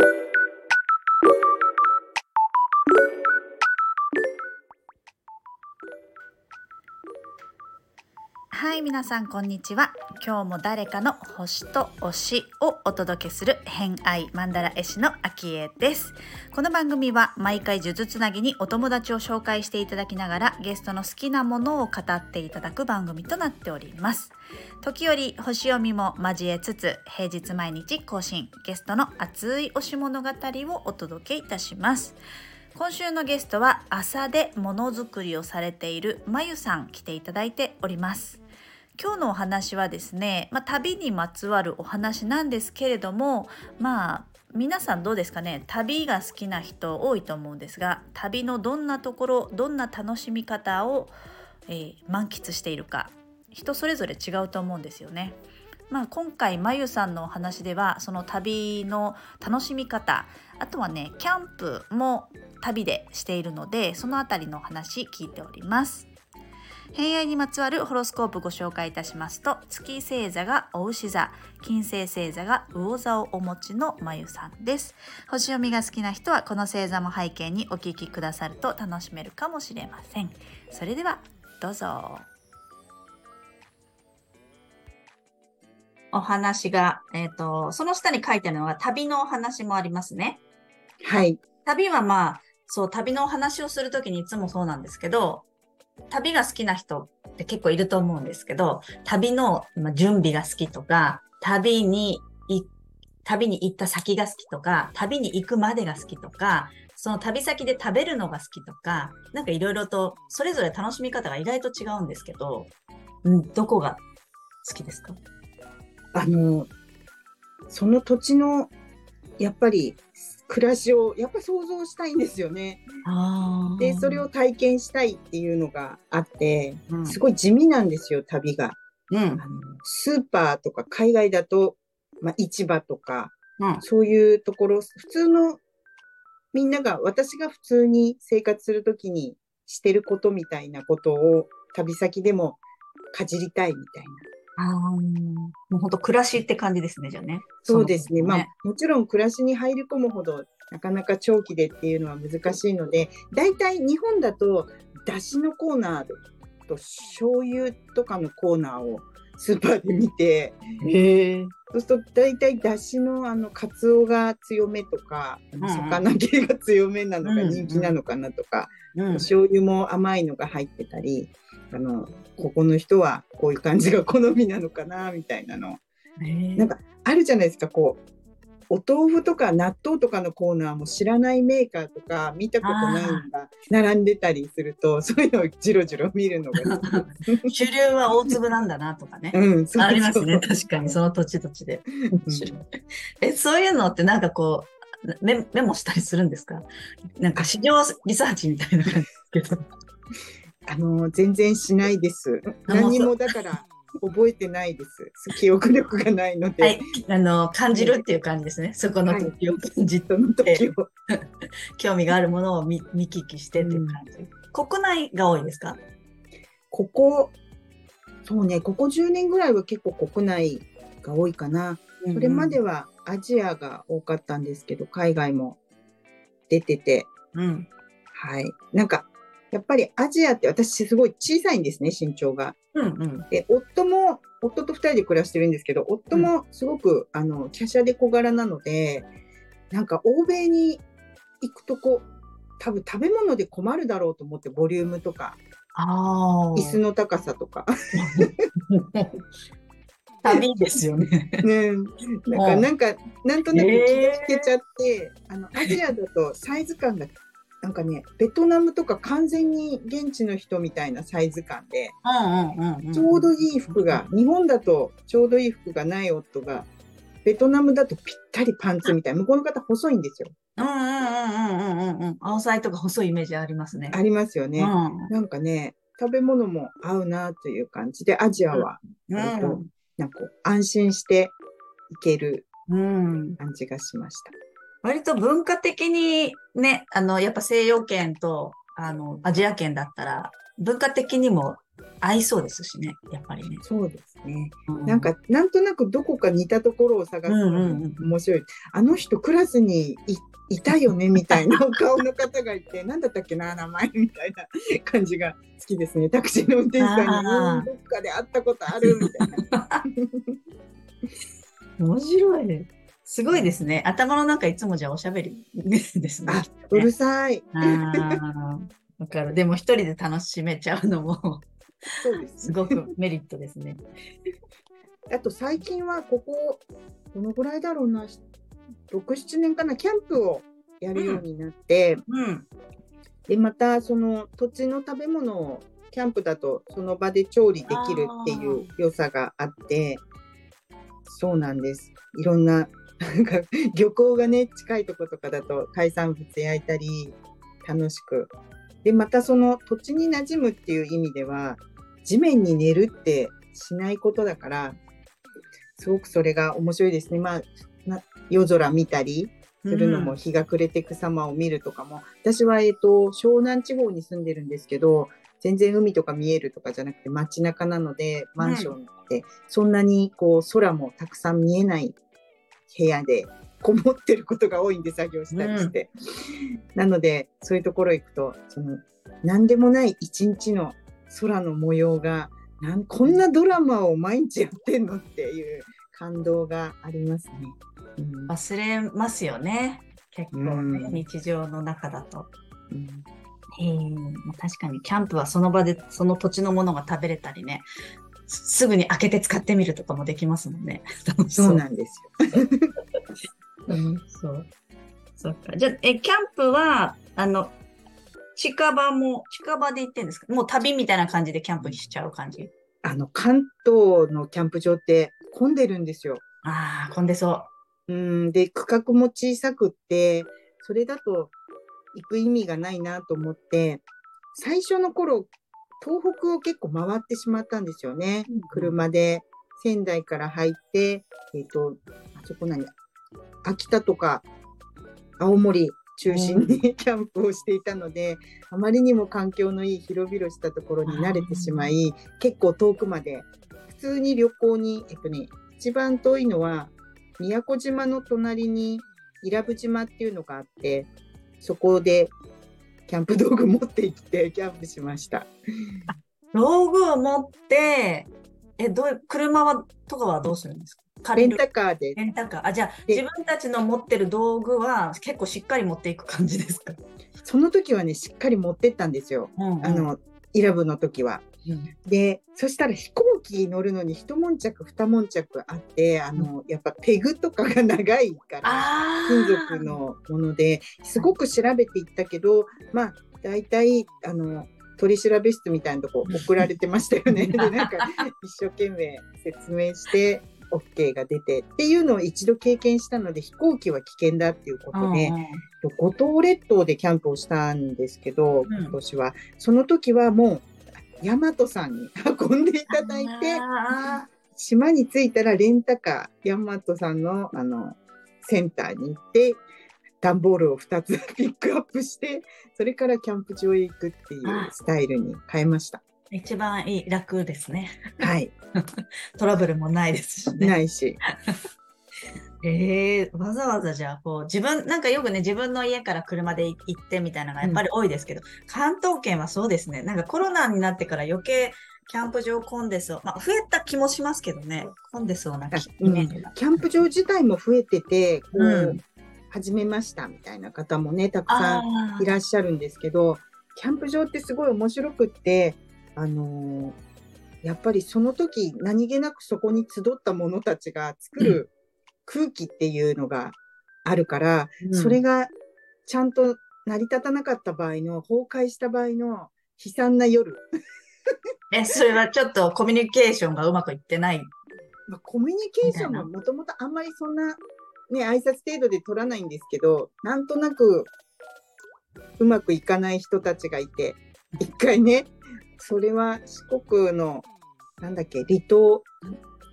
thank you はい皆さんこんにちは。今日も誰かの星と推しをお届けする偏愛マンダラ絵師のアキエです。この番組は毎回数珠つなぎにお友達を紹介していただきながらゲストの好きなものを語っていただく番組となっております。時折星読みも交えつつ平日毎日更新ゲストの熱い推し物語をお届けいたします。今週のゲストは朝でものづくりをされているまゆさん来ていただいております。今日のお話はですね、まあ、旅にまつわるお話なんですけれどもまあ皆さんどうですかね？旅が好きな人多いと思うんですが旅のどんなところどんな楽しみ方を、えー、満喫しているか人それぞれ違うと思うんですよね。まあ、今回まゆさんのお話ではその旅の楽しみ方あとはねキャンプも旅でしているのでその辺りの話聞いております。偏愛にまつわるホロスコープご紹介いたしますと月星座がお牛座金星星座が魚座をお持ちのまゆさんです星読みが好きな人はこの星座も背景にお聞きくださると楽しめるかもしれませんそれではどうぞお話が、えっ、ー、と、その下に書いてあるのが旅のお話もありますね。はい。旅はまあ、そう、旅のお話をするときにいつもそうなんですけど、旅が好きな人って結構いると思うんですけど、旅の準備が好きとか、旅に旅に行った先が好きとか、旅に行くまでが好きとか、その旅先で食べるのが好きとか、なんかいろいろとそれぞれ楽しみ方が意外と違うんですけど、うん、どこが好きですか？あの、その土地のやっぱり暮らしをやっぱ想像したいんですよね。でそれを体験したいっていうのがあって、うん、すごい地味なんですよ旅が、うん、あの。スーパーとか海外だと、まあ、市場とか、うん、そういうところ普通のみんなが私が普通に生活する時にしてることみたいなことを旅先でもかじりたいみたいな。あもう本当暮らしって感じですね、じゃあね。そうですね。ねまあ、もちろん暮らしに入り込むほど、なかなか長期でっていうのは難しいので、大体日本だと、だしのコーナーと醤油とかのコーナーをスーパーで見て、へそうすると大体だしのあのカツオが強めとか、魚系が強めなのが人気なのかなとか、うんうん、醤油も甘いのが入ってたり、あのここの人はこういう感じが好みなのかなみたいなの。なんかあるじゃないですかこうお豆腐とか納豆とかのコーナーも知らないメーカーとか見たことないのが並んでたりするとそういうのをじろじろ見るのが。主流は大粒なんだなとかね、うん、そうありますね。確かにその土地土地で、えそういうのってなんかこうメメモしたりするんですか？なんか市場リサーチみたいな感じですけどあの全然しないです。何もだから覚えてないです。記憶力がないので。はい、あの感じるっていう感じですね。そこの時を感じとの時を 興味があるものを見見聞きしてっていう感じ、うん。国内が多いですか？ここそうね、ここ10年ぐらいは結構国内が多いかな。それまではアジアが多かったんですけど、海外も出てて、うん、はい。なんかやっぱりアジアって私すごい小さいんですね、身長が。うん。うん、で夫も、夫と2人で暮らしてるんですけど、夫もすごく、うん、あの華奢で小柄なので、なんか欧米に行くとこ、多分食べ物で困るだろうと思って、ボリュームとか、あ椅子の高さとか。旅ですよね。ねなんか、なんか、なんとなく気が引けちゃって、えー、あの、アジアだとサイズ感がなんかね、ベトナムとか完全に現地の人みたいなサイズ感で、ちょうどいい服が、日本だとちょうどいい服がない夫が、ベトナムだとぴったりパンツみたいな、向こうの方細いんですよ。うんうんうんうんうんうん。青菜とか細いイメージありますね。ありますよね。うん、なんかね、食べ物も合うなという感じで、アジアは、うん、なんか安心していける感じがしました。割と文化的にね、あの、やっぱ西洋圏と、あの、アジア圏だったら、文化的にも合いそうですしね、やっぱりね。そうですね。うなんか、なんとなくどこか似たところを探すのうんうんうん面白い。あの人クラスにいいたよね みたいな顔の方がいて、なんだったっけな、名前みたいな感じが好きですね。タクシーの運転手さんに、どっかで会ったことあるみたいな。面白いね。すごいですね。頭の中いつもじゃあおしゃべりですね。あ、うるさい。あーわかる。でも一人で楽しめちゃうのもそうですすごくメリットですね。あと最近はここ、どのぐらいだろうな、6、7年かな、キャンプをやるようになって、うん。で、またその土地の食べ物をキャンプだとその場で調理できるっていう良さがあって、そうなんです。いろんな、なんか漁港がね、近いとことかだと海産物焼いたり、楽しく。で、またその土地に馴染むっていう意味では、地面に寝るってしないことだから、すごくそれが面白いですね。まあ、な夜空見たりするのも、うん日が暮れていく様を見るとかも、私は、えっと、湘南地方に住んでるんですけど、全然海とか見えるとかじゃなくて街中なので、マンションって、そんなにこう空もたくさん見えない部屋でこもってることが多いんで作業したりして。なので、そういうところ行くと、その、何でもない一日の空の模様が、なんこんなドラマを毎日やってんのっていう感動がありますね。うん忘れますよね。結構ね、うん日常の中だと。うんへえ、確かにキャンプはその場でその土地のものが食べれたりね、すすぐに開けて使ってみるとかもできますもんね。楽 しそうなんですよ。うん、そう。そっか。じゃあ、え、キャンプは、あの、近場も、近場で行ってんですか？もう旅みたいな感じでキャンプしちゃう感じ？あの、関東のキャンプ場って混んでるんですよ。ああ、混んでそう。うん、で、区画も小さくって、それだと行く意味がないなと思って、最初の頃、東北を結構回ってしまったんですよね。うん車で仙台から入って、えっ、と、あそこ何？秋田とか青森中心に キャンプをしていたので、あまりにも環境のいい広々したところに慣れてしまい、結構遠くまで、普通に旅行に、えっとね、一番遠いのは、宮古島の隣に伊良部島っていうのがあって、そこでキャンプ道具持って行ってキャンプしました。道具を持って、え、どう車は、とかはどうするんですか？借レンタカーで、レンタカー。あ、じゃあ、で自分たちの持ってる道具は結構しっかり持っていく感じですか？その時はね、しっかり持ってったんですよ。うんうんあの、伊良部の時は。うん。で、そしたら飛行機乗るのに一悶着二悶着あって、あの、やっぱペグとかが長いから、あ金属のものですごく調べていったけど、まあ、大体、あの、取り調べ室みたいなとこ送られてましたよね。で、なんか、一生懸命説明して、OK が出てっていうのを一度経験したので、飛行機は危険だっていうことで、五島列島でキャンプをしたんですけど、うん。今年は。その時はもう、大和さんに運んでいただいて、あ島に着いたらレンタカー、ヤンマットさんのあのセンターに行って、段ボールを2つ ピックアップして、それからキャンプ場へ行くっていうスタイルに変えました。ー一番いい、楽ですね。はい。トラブルもないですしね。ないし。ええわざわざじゃあ、こう、自分、なんかよくね、自分の家から車で行ってみたいなのがやっぱり多いですけど、関東圏はそうですね。なんかコロナになってから余計キャンプ場混んでそう。まあ、増えた気もしますけどね。混んでそうなあイメージが。キャンプ場自体も増えてて、こう、うん始めましたみたいな方もね、たくさんあいらっしゃるんですけど、キャンプ場ってすごい面白くって、あのーやっぱりその時何気なくそこに集った者たちが作る空気っていうのがあるから、うんそれがちゃんと成り立たなかった場合の、崩壊した場合の悲惨な夜。え、それはちょっとコミュニケーションがうまくいってない？まあ、コミュニケーションみたいももともとあんまりそんな、ね、挨拶程度で取らないんですけど、なんとなくうまくいかない人たちがいて、一回ね、それは四国の、なんだっけ、離島、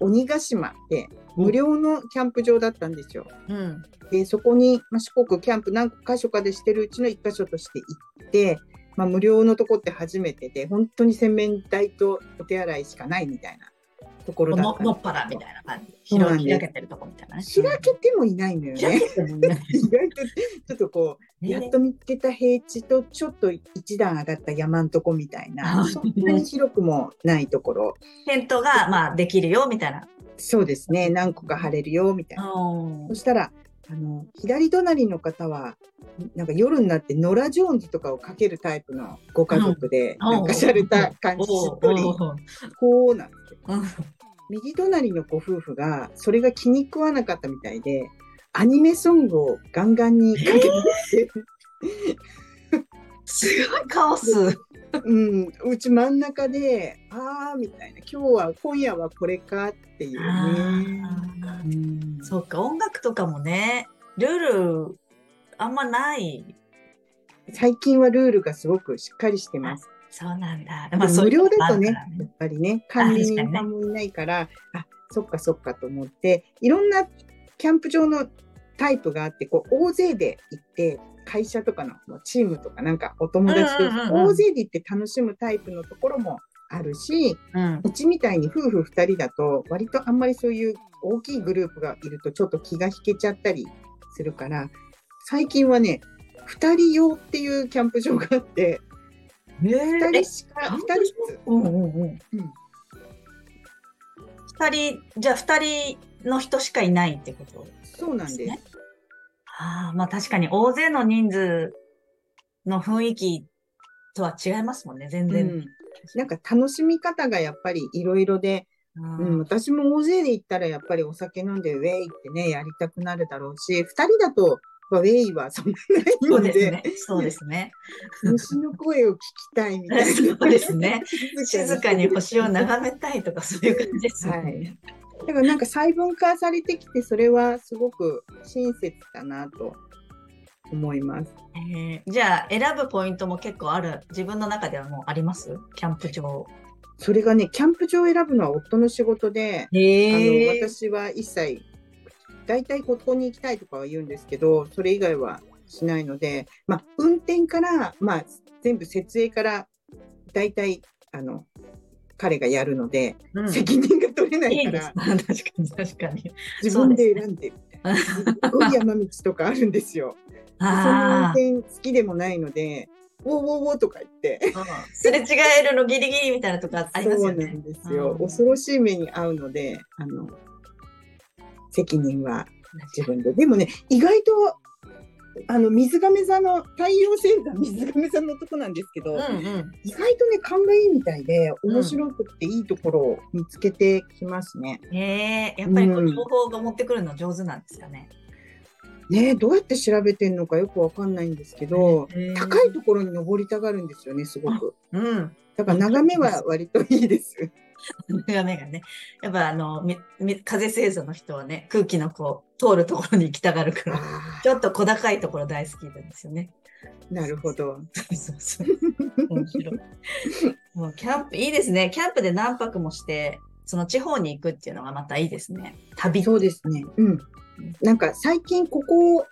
鬼ヶ島って無料のキャンプ場だったんですよ。うん。で、そこに、まあ、四国キャンプ何箇所かでしてるうちの一箇所として行って、まあ、無料のとこって初めてで本当に洗面台とお手洗いしかないみたいなところだったののっぱらみたいな感じ。開けてるとこみたいなね。開けてもいないのよ開ね。意外とちょっとこう、ねやっと見つけた平地とちょっと一段上がった山んとこみたいな、あそんなに広くもないところ。テントが、まあ、できるよみたいな。そうですね、何個か貼れるよみたいな。うんそしたら、あの、左隣の方は、なんか夜になってノラ・ジョーンズとかをかけるタイプのご家族で、うん。なんか洒落た感じ、しっとり、こうなん。ですけど、うん。右隣のご夫婦が、それが気に食わなかったみたいで、アニメソングをガンガンにかけてて、すごいカオス。うん、うち真ん。中で、ああ、みたいな、今日は、今夜はこれかっていうね。うん。そうか、音楽とかもね、ルール、あん。まない。最近はルールがすごくしっかりしてます。そうなん。だ。でも無料だとね、そういうのもあるからやっぱりね、管理人さん。もいないから、あ,、そっかそっかと思って、いろん。なキャンプ場のタイプがあって、こう大勢で行って、会社とかのチームとかなんかお友達とうんうんうんうん。大勢で行って楽しむタイプのところもあるし、うちみたいに夫婦2人だと割とあんまりそういう大きいグループがいるとちょっと気が引けちゃったりするから最近はね2人用っていうキャンプ場があってえ。2人しか2キャンプ人ずつ、うんうんうん。うん、二人、じゃあ二人の人しかいないってこと？そうなんですああ、まあ確かに大勢の人数の雰囲気とは違いますもんね、全然。うん、なんか楽しみ方がやっぱりいろいろで、うんうん、私も大勢で行ったらやっぱりお酒飲んでウェイってねやりたくなるだろうし2人だと、まあ、ウェイはそんなないのでですね。そうですね。虫の声を聞きたいみたいなそうですね。静 静かに星を眺めたいとかそういう感じですよね。だからなんか細分化されてきてそれはすごく親切だなと思います。えーじゃあ選ぶポイントも結構ある。自分の中ではもうあります？キャンプ場。それがねキャンプ場を選ぶのは夫の仕事で、あへの私は一切大体ここに行きたいとかは言うんですけどそれ以外はしないので、まあ、運転から、まあ、全部設営から大体あの彼がやるので、うん責任が取れない。から 確かに確かに。自分で選んでみたいな。すっごい山道とかあるんですよ。その運。転好きでもないので、ウォーウォーウォーとか言って。すれ違えるのギリギリみたいなとかありますよねそうなん。ですよ。うん恐ろしい目に遭うので、あの、責任は自分で。でもね、意外と、あの、水亀座の、太陽星座水亀座のとこなんですけど、うんうん。意外とね、勘がいいみたいで、面白くっていいところを見つけてきますね。へえ、やっぱりこううん情報が持ってくるの上手なんですかね。ねえどうやって調べてんのかよくわかんないんですけど、高いところに登りたがるんですよね、すごく。うん。だから眺めは割といいです。眺めがね。やっぱあの、みみ風星座の人はね、空気のこう、通るところに行きたがるから、あちょっと小高いところ大好きなんですよね。ーなるほど。そうそうそう。面白い。もうキャンプ、いいですね。キャンプで何泊もして、その地方に行くっていうのがまたいいですね。旅。そうですね。うん。なんか最近ここ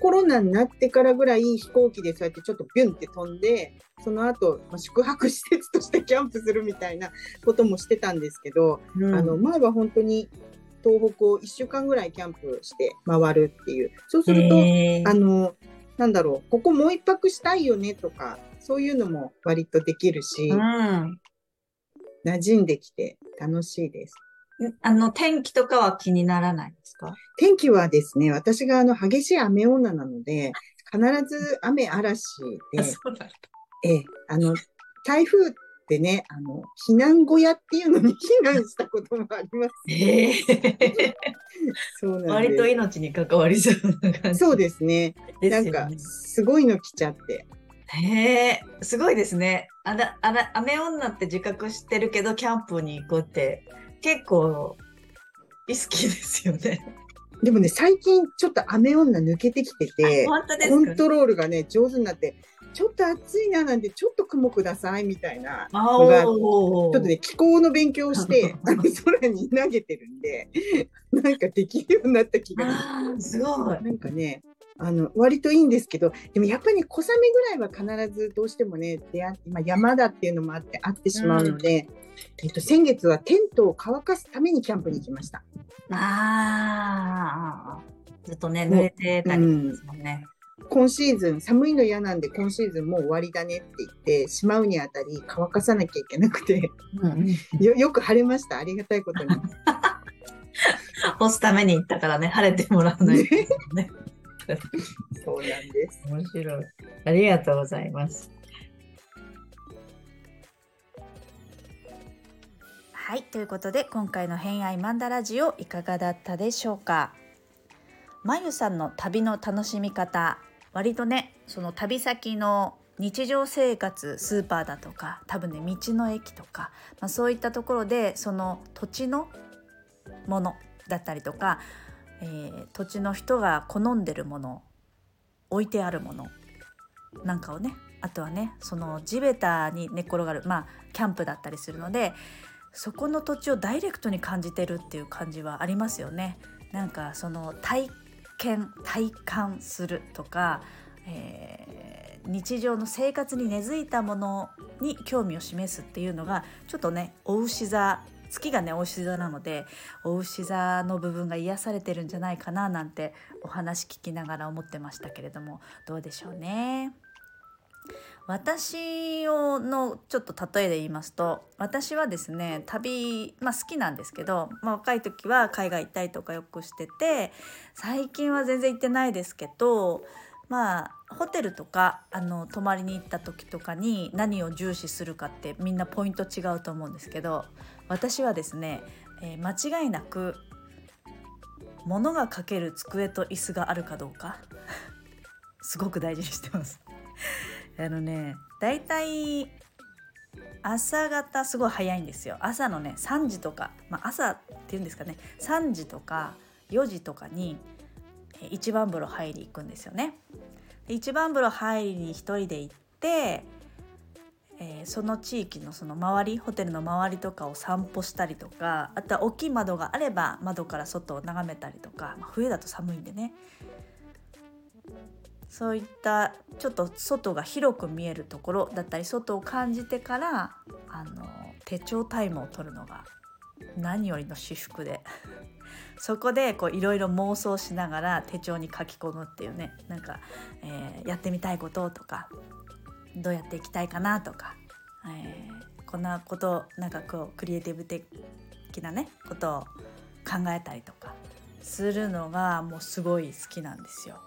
コロナになってからぐらい飛行機でそうやってちょっとビュンって飛んで、その後まあ宿泊施設としてキャンプするみたいなこともしてたんですけど、うんあの前は本当に東北を1週間ぐらいキャンプして回るっていう。そうすると、あの、なんだろう、ここもう一泊したいよねとか、そういうのも割とできるし、うん。馴染んできて楽しいです。あの、天気とかは気にならないですか？天気はですね、私があの激しい雨女なので、必ず雨嵐で。ええ、あの、台風ってね、あの、避難小屋っていうのに避難したこともあります。へえ。そうなんです。割と命に関わりそうな感じそうですね。なんかですごいの来ちゃって。へえ、すごいですね。あら、あら、雨女って自覚してるけど、キャンプに行くって、結構、リスキーですよね。でもね、最近ちょっと雨女抜けてきてて、本当ですか？コントロールがね、上手になって、ちょっと暑いななんで、ちょっと雲くださいみたいな。あのがーちょっとね、気候の勉強をして、あの空に投げてるんで、なんかできるようになった気が。すごい。なんかね、あの割といいんですけどでもやっぱり小雨ぐらいは必ずどうしてもね出会って、まあ、山だっていうのもあってあってしまうので、えっと、先月はテントを乾かすためにキャンプに行きました。ああずっとね濡れてたりですもんね。今シーズン寒いの嫌なんで今シーズンもう終わりだねって言ってしまうにあたり乾かさなきゃいけなくて、うんよよく晴れました。ありがたいことに。干すために行ったからね。晴れてもらわないとね。そうなんです。面白い。ありがとうございますはいということで今回の「偏愛マンダラジオ」いかがだったでしょうか？まゆさんの旅の楽しみ方割とねその旅先の日常生活スーパーだとか多分ね道の駅とか、まあ、そういったところでその土地のものだったりとか、えー、土地の人が好んでるもの置いてあるものなんかをねあとはねその地べたに寝っ転がるまあキャンプだったりするのでそこの土地をダイレクトに感じてるっていう感じはありますよね。なんかその体験体感するとか、えー、日常の生活に根付いたものに興味を示すっていうのがちょっとねお牛座月がねお牛座なのでお牛座の部分が癒されてるんじゃないかななんてお話聞きながら思ってましたけれどもどうでしょうね。私をのちょっと例えで言いますと私はですね旅、まあ、好きなんですけど、まあ、若い時は海外行ったりとかよくしてて最近は全然行ってないですけどまあホテルとかあの泊まりに行った時とかに何を重視するかってみんなポイント違うと思うんですけど私はですね、えー、間違いなく物がかける机と椅子があるかどうかすごく大事にしてます。あのねだいたい朝方すごい早いんですよ朝のね3時とか、まあ、朝っていうんですかね3時とか4時とかに一番風呂入り行くんですよね。一番風呂入りに一人で行って、えー、その地域のその周りホテルの周りとかを散歩したりとかあとは大きい窓があれば窓から外を眺めたりとか、まあ、冬だと寒いんでねそういったちょっと外が広く見えるところだったり外を感じてからあの手帳タイムを取るのが何よりの至福で そこでいろいろ妄想しながら手帳に書き込むっていうねなんか、えー、やってみたいこととかどうやっていきたいかなとか、えー、こんなことなんかこうクリエイティブ的なねことを考えたりとかするのがもうすごい好きなんですよ。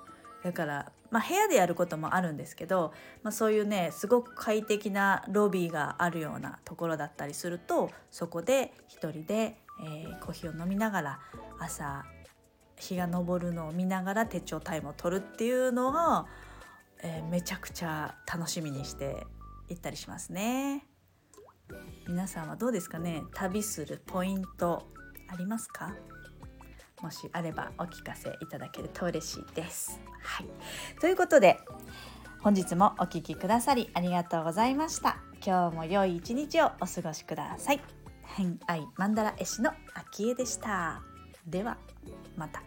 だから、まあ、部屋でやることもあるんですけど、まあ、そういうねすごく快適なロビーがあるようなところだったりするとそこで一人で、えー、コーヒーを飲みながら朝日が昇るのを見ながら手帳タイムを取るっていうのが、えー、めちゃくちゃ楽しみにしていったりしますね。皆さんはどうですかね？旅するポイントありますか？もしあればお聞かせいただけると嬉しいです。はい、ということで本日もお聴きくださりありがとうございました。今日も良い一日をお過ごしください。偏愛マンダラ絵師の秋江でした。ではまた。